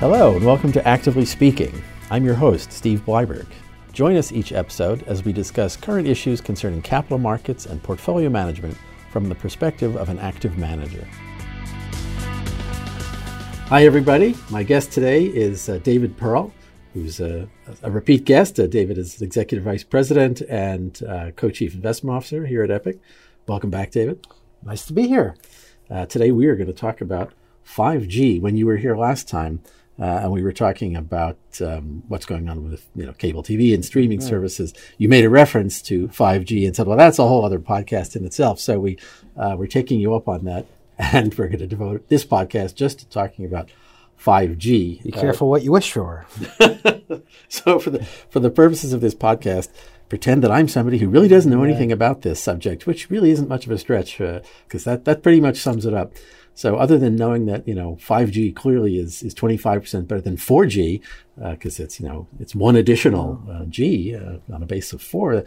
Hello, and welcome to Actively Speaking. I'm your host, Steve Bleiberg. Join us each episode as we discuss current issues concerning capital markets and portfolio management from the perspective of an active manager. Hi, everybody. My guest today is uh, David Pearl, who's a, a repeat guest. Uh, David is Executive Vice President and uh, Co Chief Investment Officer here at Epoch. Welcome back, David. Nice to be here. Uh, today, we are going to talk about 5G. When you were here last time, uh, and we were talking about um, what's going on with you know cable TV and streaming right. services. You made a reference to 5G and said, "Well, that's a whole other podcast in itself." So we uh, we're taking you up on that, and we're going to devote this podcast just to talking about 5G. Be careful uh, what you wish for. so for the for the purposes of this podcast, pretend that I'm somebody who really doesn't know anything about this subject, which really isn't much of a stretch because uh, that that pretty much sums it up. So other than knowing that you know 5G clearly is is 25% better than 4G because uh, it's you know it's one additional uh, G uh, on a base of four.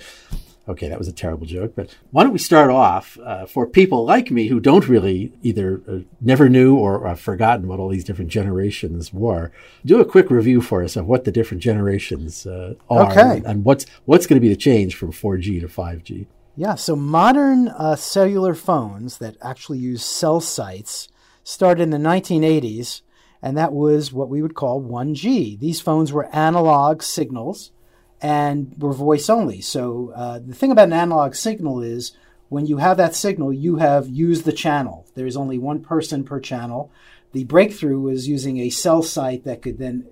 Okay, that was a terrible joke, but why don't we start off uh, for people like me who don't really either uh, never knew or have forgotten what all these different generations were. Do a quick review for us of what the different generations uh, are okay. and, and what's what's going to be the change from 4G to 5G. Yeah, so modern uh, cellular phones that actually use cell sites started in the 1980s, and that was what we would call 1G. These phones were analog signals and were voice only. So uh, the thing about an analog signal is when you have that signal, you have used the channel. There is only one person per channel. The breakthrough was using a cell site that could then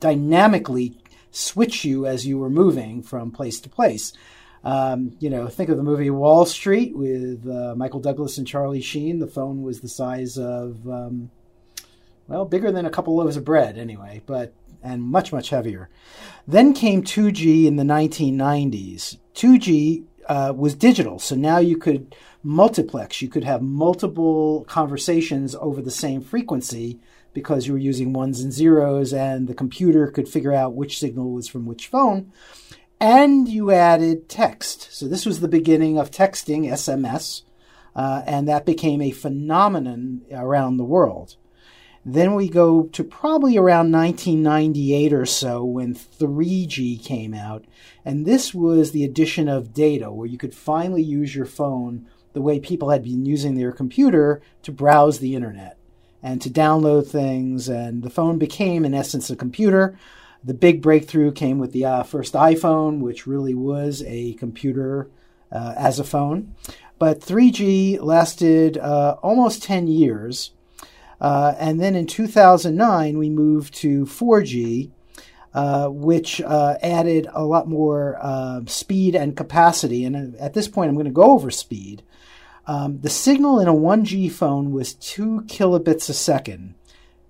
dynamically switch you as you were moving from place to place. Um, you know, think of the movie Wall Street with uh, Michael Douglas and Charlie Sheen. The phone was the size of, um, well, bigger than a couple loaves of bread, anyway, but and much much heavier. Then came 2G in the 1990s. 2G uh, was digital, so now you could multiplex. You could have multiple conversations over the same frequency because you were using ones and zeros, and the computer could figure out which signal was from which phone and you added text. So this was the beginning of texting, SMS, uh, and that became a phenomenon around the world. Then we go to probably around 1998 or so when 3G came out, and this was the addition of data where you could finally use your phone the way people had been using their computer to browse the internet and to download things, and the phone became, in essence, a computer the big breakthrough came with the uh, first iPhone, which really was a computer uh, as a phone. But 3G lasted uh, almost 10 years. Uh, and then in 2009, we moved to 4G, uh, which uh, added a lot more speed and capacity. And at this point, I'm going to go over speed. Um, the signal in a 1G phone was 2 kilobits a second.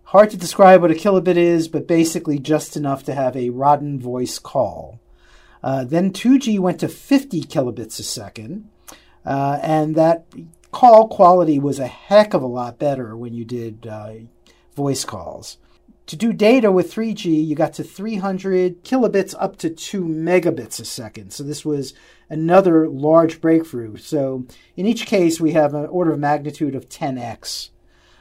Hard to describe what a kilobit is, but basically just enough to have a rotten voice call. Uh, then 2G went to 50 kilobits a second, uh, and that call quality was a heck of a lot better when you did uh, voice calls. To do data with 3G, you got to 300 kilobits up to 2 megabits a second. So this was another large breakthrough. So in each case, we have an order of magnitude of 10x.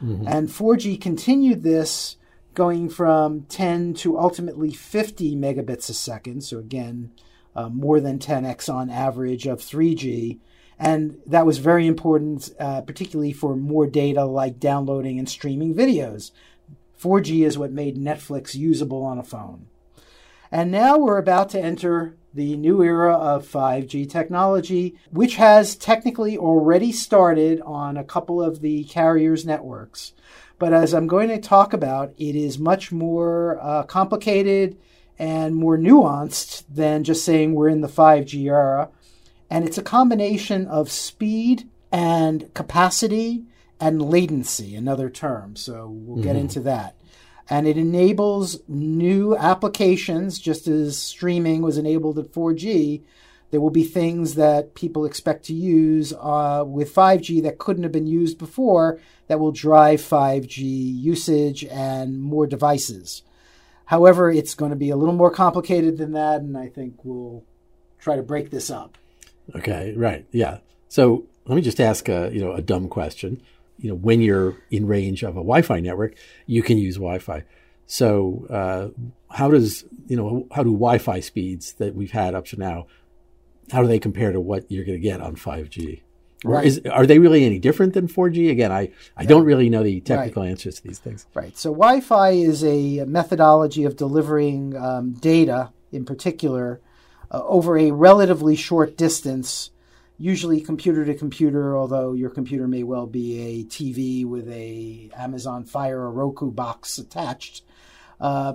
Mm-hmm. And 4G continued this going from 10 to ultimately 50 megabits a second. So, again, uh, more than 10x on average of 3G. And that was very important, uh, particularly for more data like downloading and streaming videos. 4G is what made Netflix usable on a phone. And now we're about to enter the new era of 5G technology, which has technically already started on a couple of the carriers' networks. But as I'm going to talk about, it is much more uh, complicated and more nuanced than just saying we're in the 5G era. And it's a combination of speed and capacity and latency, another term. So we'll mm-hmm. get into that and it enables new applications just as streaming was enabled at 4G. There will be things that people expect to use uh, with 5G that couldn't have been used before that will drive 5G usage and more devices. However, it's going to be a little more complicated than that, and I think we'll try to break this up. Okay, right, yeah. So let me just ask a you know a dumb question you know, when you're in range of a Wi-Fi network, you can use Wi-Fi. So, uh, how does you know how do Wi-Fi speeds that we've had up to now? How do they compare to what you're going to get on 5G? Right. is, are they really any different than 4G? Again, I, I don't really know the technical answers to these things. Right. So Wi-Fi is a methodology of delivering um, data, in particular, uh, over a relatively short distance, usually computer to computer. Although your computer may well be a TV with a Amazon Fire or Roku box attached, uh,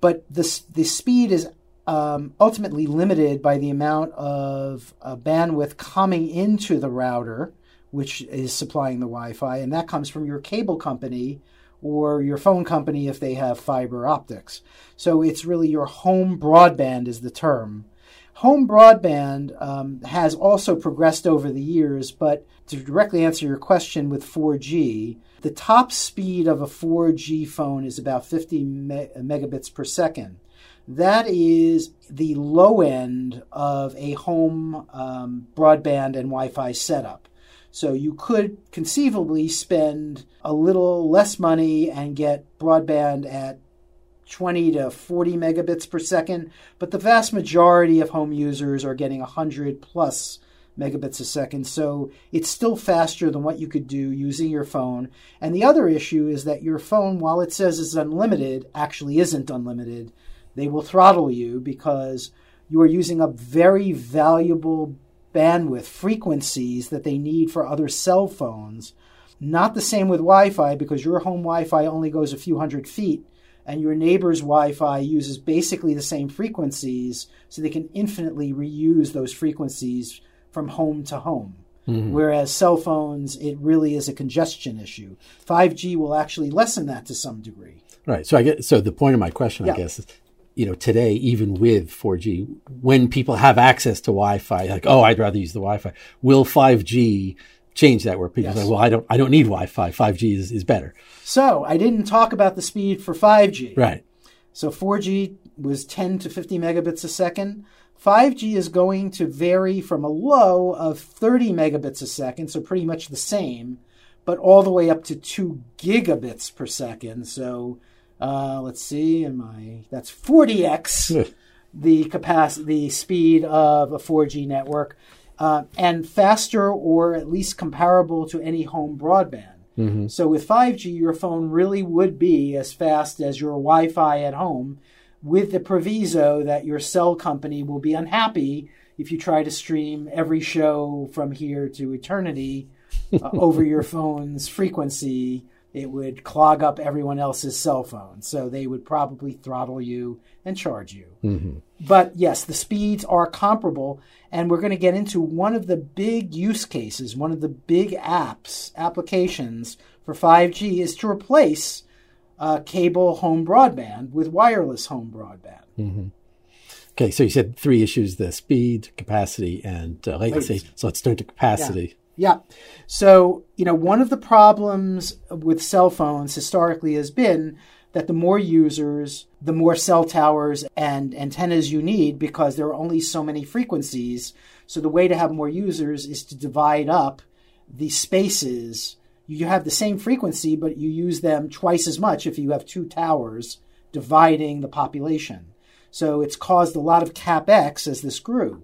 but the the speed is um, ultimately limited by the amount of uh, bandwidth coming into the router, which is supplying the Wi-Fi, and that comes from your cable company or your phone company if they have fiber optics. So it's really your home broadband is the term. Home broadband um, has also progressed over the years, but to directly answer your question with 4G, the top speed of a 4G phone is about 50 me- megabits per second. That is the low end of a home um, broadband and Wi Fi setup. So you could conceivably spend a little less money and get broadband at 20 to 40 megabits per second, but the vast majority of home users are getting 100 plus megabits a second. So it's still faster than what you could do using your phone. And the other issue is that your phone, while it says it's unlimited, actually isn't unlimited. They will throttle you because you are using up very valuable bandwidth frequencies that they need for other cell phones. Not the same with Wi Fi because your home Wi Fi only goes a few hundred feet and your neighbor's Wi Fi uses basically the same frequencies, so they can infinitely reuse those frequencies from home to home. Mm-hmm. Whereas cell phones, it really is a congestion issue. 5G will actually lessen that to some degree. Right. So I get so the point of my question, Yeah. I guess, is you know, today even with 4G, when people have access to Wi-Fi, like oh, I'd rather use the Wi-Fi. Will 5G change that? Where people Yes. say, well, I don't, I don't need Wi-Fi. 5G is, is better. So I didn't talk about the speed for 5G. Right. So 4G was 10 to 50 megabits a second. 5G is going to vary from a low of 30 megabits a second, so pretty much the same, but all the way up to 2 gigabits per second. So uh, let's see, am I, that's 40x the capacity, the speed of a 4G network, uh, and faster or at least comparable to any home broadband. So with 5G, your phone really would be as fast as your Wi-Fi at home, with the proviso that your cell company will be unhappy if you try to stream every show from here to eternity uh, over your phone's frequency. It would clog up everyone else's cell phone, so they would probably throttle you and charge you. But yes, the speeds are comparable, and we're going to get into one of the big use cases, one of the big apps, applications for 5G is to replace uh, cable home broadband with wireless home broadband. Okay. So you said three issues: the speed, capacity, and uh, latency. Latency. So let's turn to capacity. Yeah. So, you know, one of the problems with cell phones historically has been that the more users, the more cell towers and antennas you need because there are only so many frequencies. So, the way to have more users is to divide up the spaces. You have the same frequency, but you use them twice as much if you have two towers dividing the population. So, it's caused a lot of capex as this grew.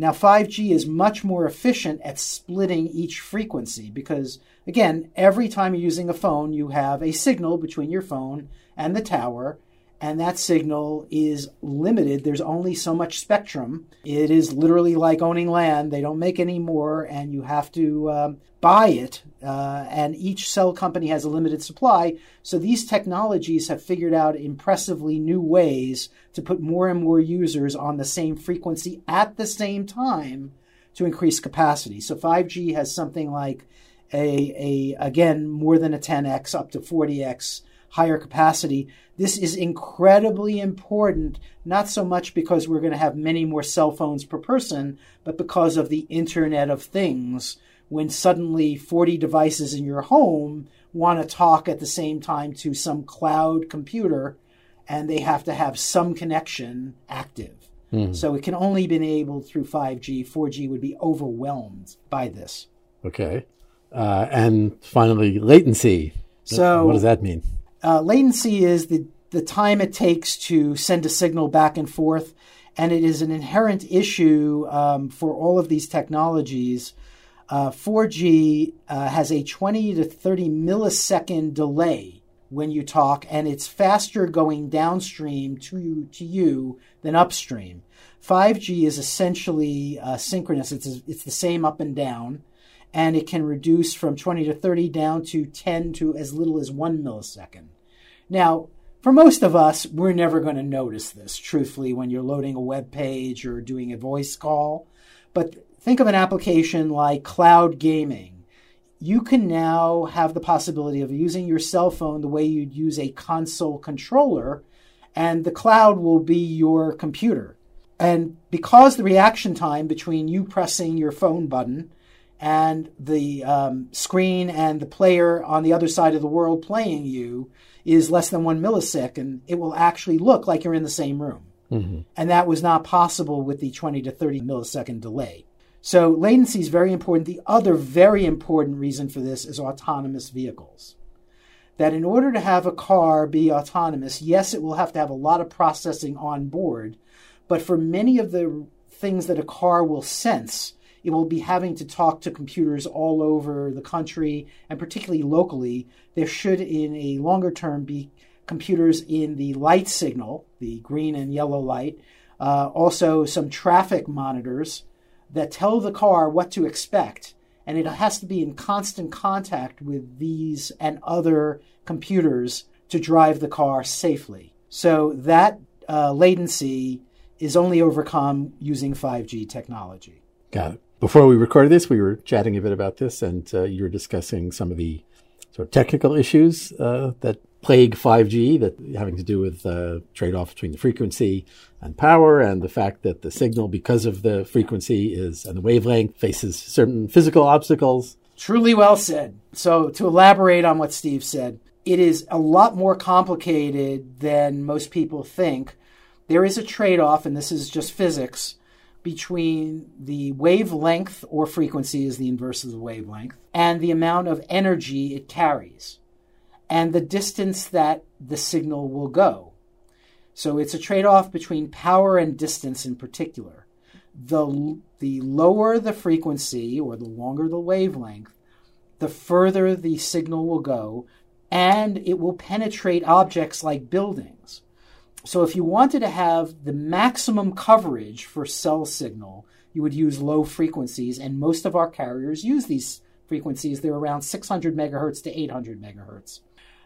Now, 5G is much more efficient at splitting each frequency because, again, every time you're using a phone, you have a signal between your phone and the tower, and that signal is limited. There's only so much spectrum. It is literally like owning land. They don't make any more, and you have to um, buy it. Uh, and each cell company has a limited supply. So these technologies have figured out impressively new ways to put more and more users on the same frequency at the same time to increase capacity. So 5G has something like a, a again more than a 10x up to 40x higher capacity. This is incredibly important, not so much because we're going to have many more cell phones per person, but because of the Internet of Things. When suddenly 40 devices in your home want to talk at the same time to some cloud computer, and they have to have some connection active. So it can only be enabled through 5G. 4G would be overwhelmed by this. Okay. Uh, and finally, latency. So what does that mean? Uh, latency is the the time it takes to send a signal back and forth. And it is an inherent issue um, for all of these technologies. Uh, 4G uh, has a 20 to 30 millisecond delay when you talk, and it's faster going downstream to you, to you than upstream. 5G is essentially uh, synchronous. It's, it's the same up and down, and it can reduce from 20 to 30 down to 10 to as little as one millisecond. Now, for most of us, we're never going to notice this, truthfully, when you're loading a web page or doing a voice call. But think of an application like cloud gaming. You can now have the possibility of using your cell phone the way you'd use a console controller, and the cloud will be your computer. And because the reaction time between you pressing your phone button and the um, screen and the player on the other side of the world playing you is less than one millisecond, it will actually look like you're in the same room. Mm-hmm. And that was not possible with the 20 to 30 millisecond delay. So latency is very important. The other very important reason for this is autonomous vehicles. That in order to have a car be autonomous, yes, it will have to have a lot of processing on board, but for many of the things that a car will sense, it will be having to talk to computers all over the country and particularly locally. There should, in a longer term, be computers in the light signal, the green and yellow light, uh, also some traffic monitors that tell the car what to expect. And it has to be in constant contact with these and other computers to drive the car safely. So that uh, latency is only overcome using 5G technology. Got it. Before we recorded this, we were chatting a bit about this, and uh, you were discussing some of the sort of technical issues uh, that plague 5G, that having to do with uh, trade-off between the frequency and power, and the fact that the signal, because of the frequency is and the wavelength, faces certain physical obstacles. Truly well said. So to elaborate on what Steve said, it is a lot more complicated than most people think. There is a trade-off, and this is just physics between the wavelength or frequency is the inverse of the wavelength and the amount of energy it carries and the distance that the signal will go. So it's a trade off between power and distance in particular. The, the lower the frequency or the longer the wavelength, the further the signal will go and it will penetrate objects like buildings. So if you wanted to have the maximum coverage for cell signal, you would use low frequencies, and most of our carriers use these frequencies. They're around 600 megahertz to 800 megahertz.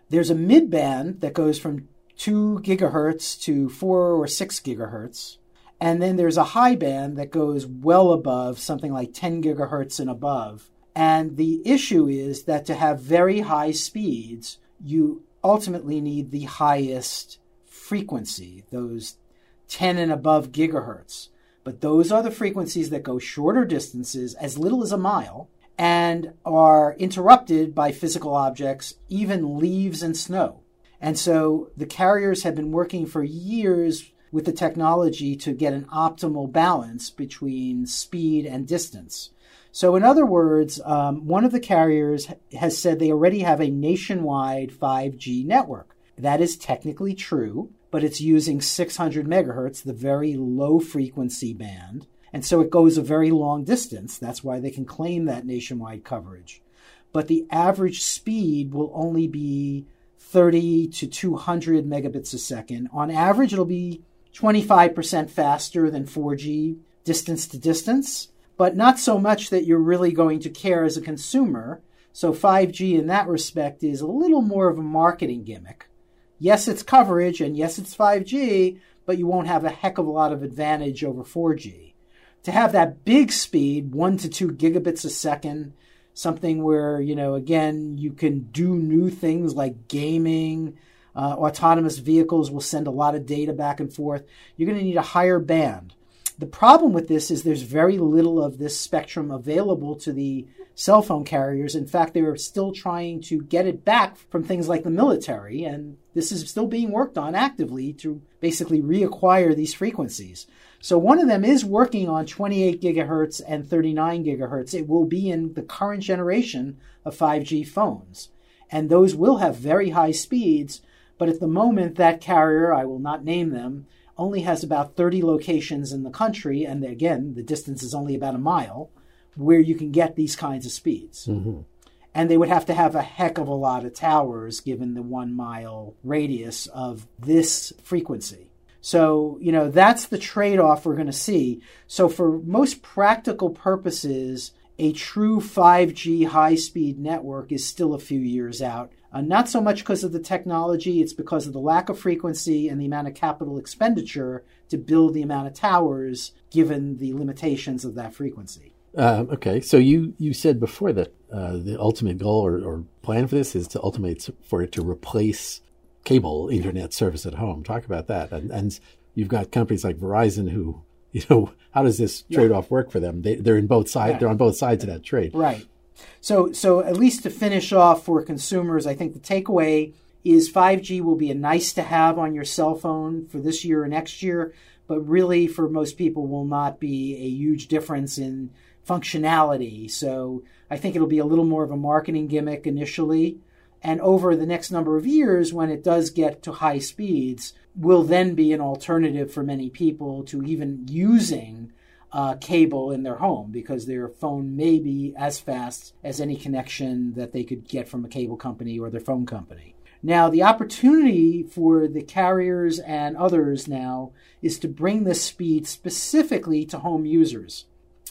There's a mid band that goes from 2 gigahertz to 4 or 6 gigahertz. And then there's a high band that goes well above something like 10 gigahertz and above. And the issue is that to have very high speeds, you ultimately need the highest frequency, those 10 and above gigahertz. But those are the frequencies that go shorter distances, as little as a mile, and are interrupted by physical objects, even leaves and snow. And so the carriers have been working for years with the technology to get an optimal balance between speed and distance. So, in other words, um, one of the carriers has said they already have a nationwide 5G network. That is technically true but it's using 600 megahertz, the very low frequency band. And so it goes a very long distance. That's why they can claim that nationwide coverage. But the average speed will only be 30 to 200 megabits a second. On average, it'll be 25% faster than 4G distance to distance, but not so much that you're really going to care as a consumer. So 5G in that respect is a little more of a marketing gimmick yes, it's coverage and yes, it's 5G, but you won't have a heck of a lot of advantage over 4G. To have that big speed, one to two gigabits a second, something where, you know, again, you can do new things like gaming, uh, autonomous vehicles will send a lot of data back and forth. You're going to need a higher band. The problem with this is there's very little of this spectrum available to the cell phone carriers. In fact, they are still trying to get it back from things like the military, and this is still being worked on actively to basically reacquire these frequencies. So one of them is working on 28 gigahertz and 39 gigahertz. It will be in the current generation of 5G phones. And those will have very high speeds, But at the moment, that carrier, I will not name them, only has about 30 locations in the country, and again, the distance is only about a mile, where you can get these kinds of speeds. Mm-hmm. And they would have to have a heck of a lot of towers given the one mile radius of this frequency. So, you know, that's the trade off we're going to see. So, for most practical purposes, a true 5G high speed network is still a few years out. Uh, not so much because of the technology, it's because of the lack of frequency and the amount of capital expenditure to build the amount of towers given the limitations of that frequency. Uh, okay, so you, you said before that uh, the ultimate goal or, or, plan for this is to ultimate for it to replace cable internet service at home. Talk about that. And, and you've got companies like Verizon who, you know, how does this trade off work for them? They, they're in both sides. Right. They're on both sides of that trade. Right. So, so at least to finish off for consumers, I think the takeaway is 5G will be a nice to have on your cell phone for this year or next year, but really for most people will not be a huge difference in functionality. So I think it'll be a little more of a marketing gimmick initially. And over the next number of years, when it does get to high speeds, will then be an alternative for many people to even using uh, cable in their home because their phone may be as fast as any connection that they could get from a cable company or their phone company. Now, the opportunity for the carriers and others now is to bring this speed specifically to home users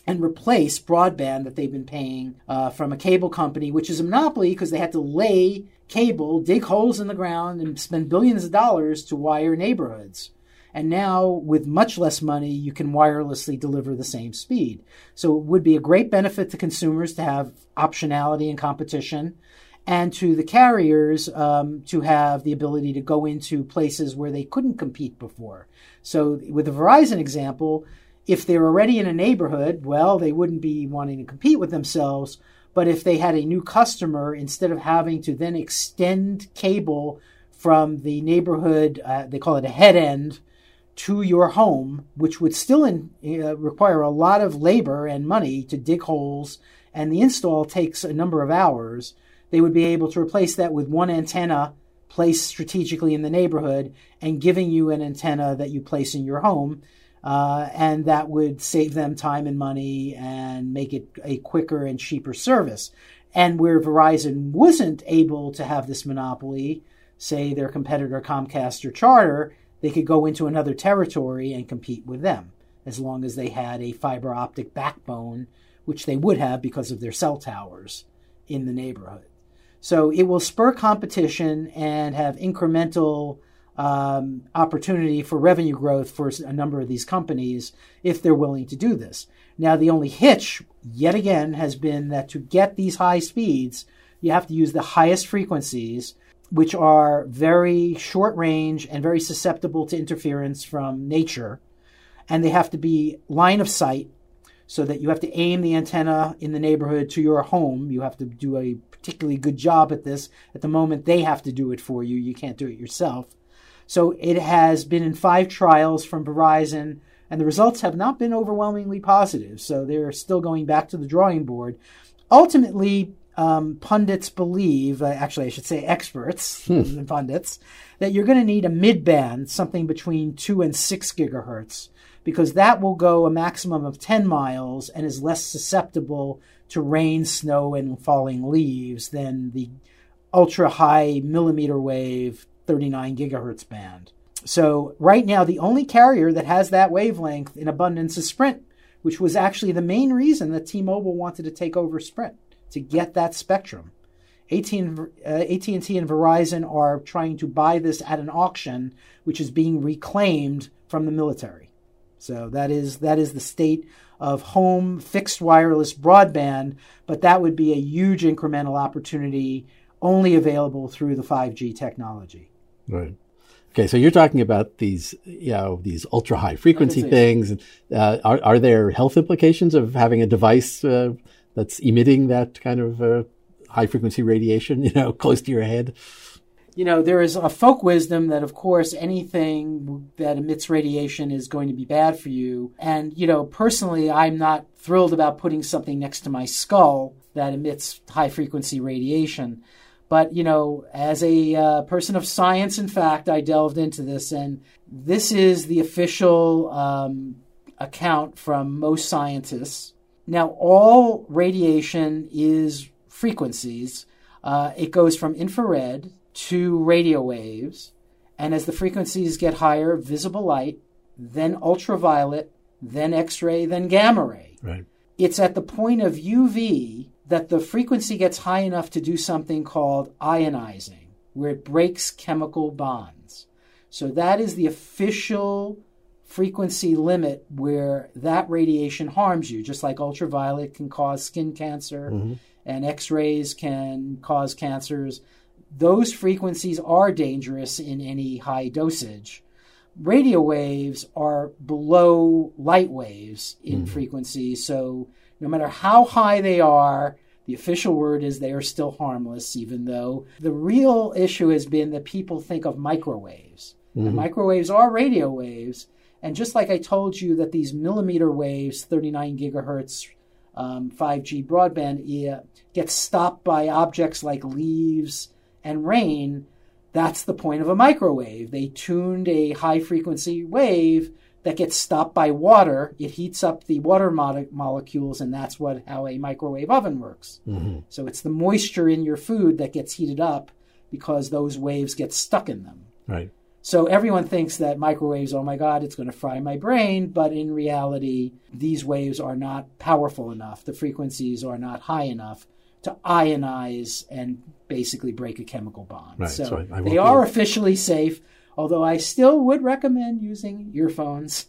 and replace broadband that they've been paying uh, from a cable company, which is a monopoly because they had to lay cable, dig holes in the ground, and spend billions of dollars to wire neighborhoods. And now, with much less money, you can wirelessly deliver the same speed. So it would be a great benefit to consumers to have optionality and competition, and to the carriers um, to have the ability to go into places where they couldn't compete before. So, with the Verizon example, if they're already in a neighborhood, well, they wouldn't be wanting to compete with themselves. But if they had a new customer, instead of having to then extend cable from the neighborhood, uh, they call it a head end, to your home, which would still in, uh, require a lot of labor and money to dig holes, and the install takes a number of hours, they would be able to replace that with one antenna placed strategically in the neighborhood and giving you an antenna that you place in your home uh, and that would save them time and money and make it a quicker and cheaper service. And where Verizon wasn't able to have this monopoly, say their competitor Comcast or Charter, they could go into another territory and compete with them as long as they had a fiber optic backbone, which they would have because of their cell towers in the neighborhood. So it will spur competition and have incremental um, opportunity for revenue growth for a number of these companies if they're willing to do this. Now, the only hitch, yet again, has been that to get these high speeds, you have to use the highest frequencies, which are very short range and very susceptible to interference from nature. And they have to be line of sight so that you have to aim the antenna in the neighborhood to your home. You have to do a particularly good job at this. At the moment, they have to do it for you. You can't do it yourself. So it has been in five trials from Verizon, and the results have not been overwhelmingly positive. So they're still going back to the drawing board. Ultimately, um, pundits believe, uh, actually, I should say experts hmm. and pundits, that you're going to need a mid band, something between 2 and 6 gigahertz, because that will go a maximum of 10 miles and is less susceptible to rain, snow, and falling leaves than the ultra high millimeter wave 39 gigahertz band. So right now, the only carrier that has that wavelength in abundance is Sprint, which was actually the main reason that T-Mobile wanted to take over Sprint to get that spectrum. AT&T uh, and Verizon are trying to buy this at an auction, which is being reclaimed from the military. So that is that is the state of home fixed wireless broadband, but that would be a huge incremental opportunity only available through the 5G technology. Right. Okay, so you're talking about these, you know, these ultra high frequency things. Uh, are are there health implications of having a device uh, that's emitting that kind of uh, high frequency radiation, you know, close to your head? You know, there is a folk wisdom that, of course, anything that emits radiation is going to be bad for you. And, you know, personally, I'm not thrilled about putting something next to my skull that emits high frequency radiation. But, you know, as a uh, person of science in fact, I delved into this, and this is the official um, account from most scientists. Now, all radiation is frequencies. Uh, it goes from infrared to radio waves, and as the frequencies get higher, visible light, then ultraviolet, then X ray, then gamma ray. Right. It's at the point of UV that the frequency gets high enough to do something called ionizing, where it breaks chemical bonds. So that is the official frequency limit where that radiation harms you, just like ultraviolet can cause skin cancer Mm-hmm. and X rays can cause cancers. Those frequencies are dangerous in any high dosage. Radio waves are below light waves in frequency, so no matter how high they are, the official word is they are still harmless, even though the real issue has been that people think of microwaves. And microwaves are radio waves. And just like I told you that these millimeter waves, 39 gigahertz um, 5G broadband, yeah, get stopped by objects like leaves and rain, that's the point of a microwave. They tuned a high frequency wave that gets stopped by water. It heats up the water mo- molecules, and that's what how a microwave oven works. So it's the moisture in your food that gets heated up because those waves get stuck in them. Right. So everyone thinks that microwaves, oh my God, it's going to fry my brain. But in reality, these waves are not powerful enough. The frequencies are not high enough to ionize and basically break a chemical bond. Right, So, so I- I they are officially safe, although I still would recommend using earphones.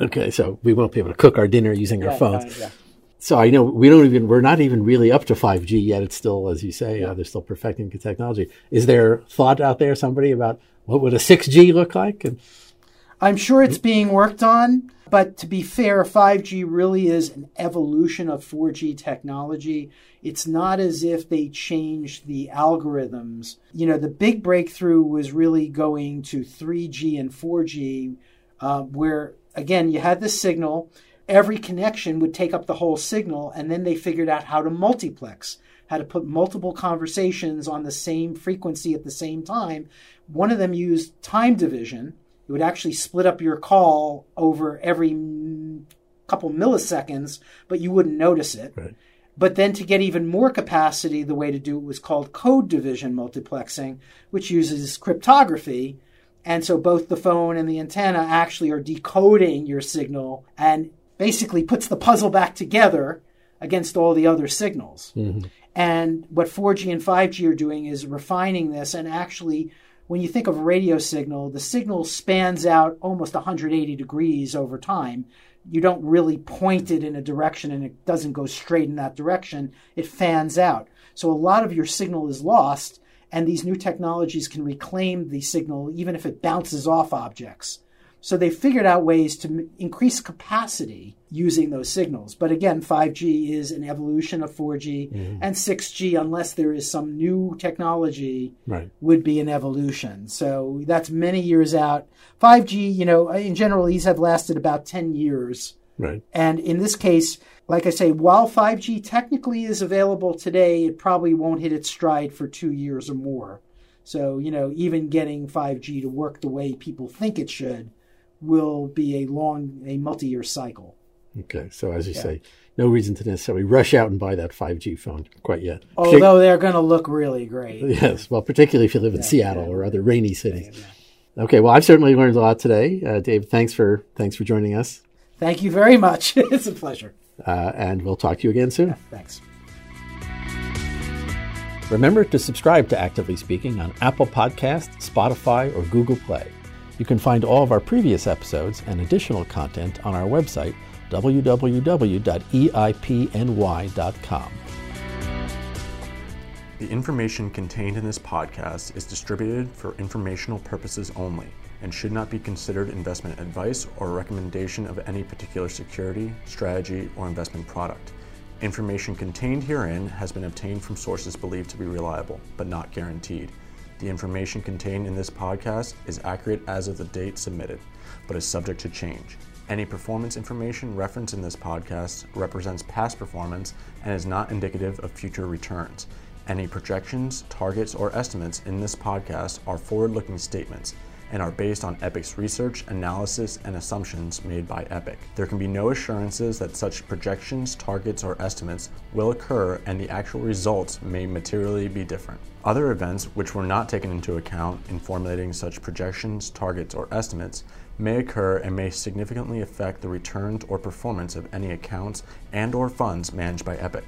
Okay, so we won't be able to cook our dinner using our phones. uh, yeah. So I know we don't even we're not even really up to 5G yet. It's still, as you say, uh, they're still perfecting the technology. Is there thought out there somebody about what would a 6G look like? And I'm sure it's being worked on, but to be fair, 5G really is an evolution of 4G technology. It's not as if they changed the algorithms. You know, the big breakthrough was really going to 3G and 4G, uh, where, again, you had the signal. Every connection would take up the whole signal, and then they figured out how to multiplex, how to put multiple conversations on the same frequency at the same time. One of them used time division. It would actually split up your call over every couple milliseconds, but you wouldn't notice it. Right. But then to get even more capacity, the way to do it was called code division multiplexing, which uses cryptography. And so both the phone and the antenna actually are decoding your signal and basically puts the puzzle back together against all the other signals. Mm-hmm. And what 4G and 5G are doing is refining this and actually when you think of a radio signal, the signal spans out almost 180 degrees over time. You don't really point it in a direction and it doesn't go straight in that direction. It fans out. So a lot of your signal is lost, and these new technologies can reclaim the signal even if it bounces off objects. So they figured out ways to m- increase capacity using those signals. But again, 5G is an evolution of 4G, mm-hmm. and 6G, unless there is some new technology, right, would be an evolution. So that's many years out. 5G, you know, in general, these have lasted about 10 years. right, And in this case, like I say, while 5G technically is available today, it probably won't hit its stride for two years or more. So, you know, even getting 5G to work the way people think it should will be a long, a multi year cycle. okay. So as you say, no reason to necessarily rush out and buy that 5G phone quite yet. Although they're going to look really great. Yes, well, particularly if you live in Seattle or other rainy cities. Okay, well, I've certainly learned a lot today, uh, Dave. Thanks for thanks for joining us, Thank you very much. it's a pleasure. uh, and we'll talk to you again soon. Thanks. Remember to subscribe to Actively Speaking on Apple Podcasts, Spotify, or Google Play. You can find all of our previous episodes and additional content on our website, www.eipny.com. The information contained in this podcast is distributed for informational purposes only and should not be considered investment advice or recommendation of any particular security, strategy, or investment product. Information contained herein has been obtained from sources believed to be reliable, but not guaranteed. The information contained in this podcast is accurate as of the date submitted, but is subject to change. Any performance information referenced in this podcast represents past performance and is not indicative of future returns. Any projections, targets, or estimates in this podcast are forward looking statements and are based on Epoch's research, analysis, and assumptions made by Epoch. There can be no assurances that such projections, targets, or estimates will occur, and the actual results may materially be different. Other events which were not taken into account in formulating such projections, targets, or estimates may occur and may significantly affect the returns or performance of any accounts and or funds managed by Epoch.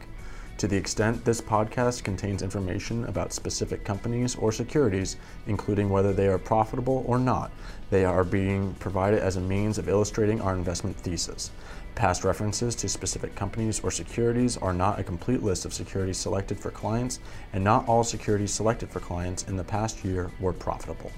To the extent this podcast contains information about specific companies or securities, including whether they are profitable or not, they are being provided as a means of illustrating our investment thesis. Past references to specific companies or securities are not a complete list of securities selected for clients, and not all securities selected for clients in the past year were profitable.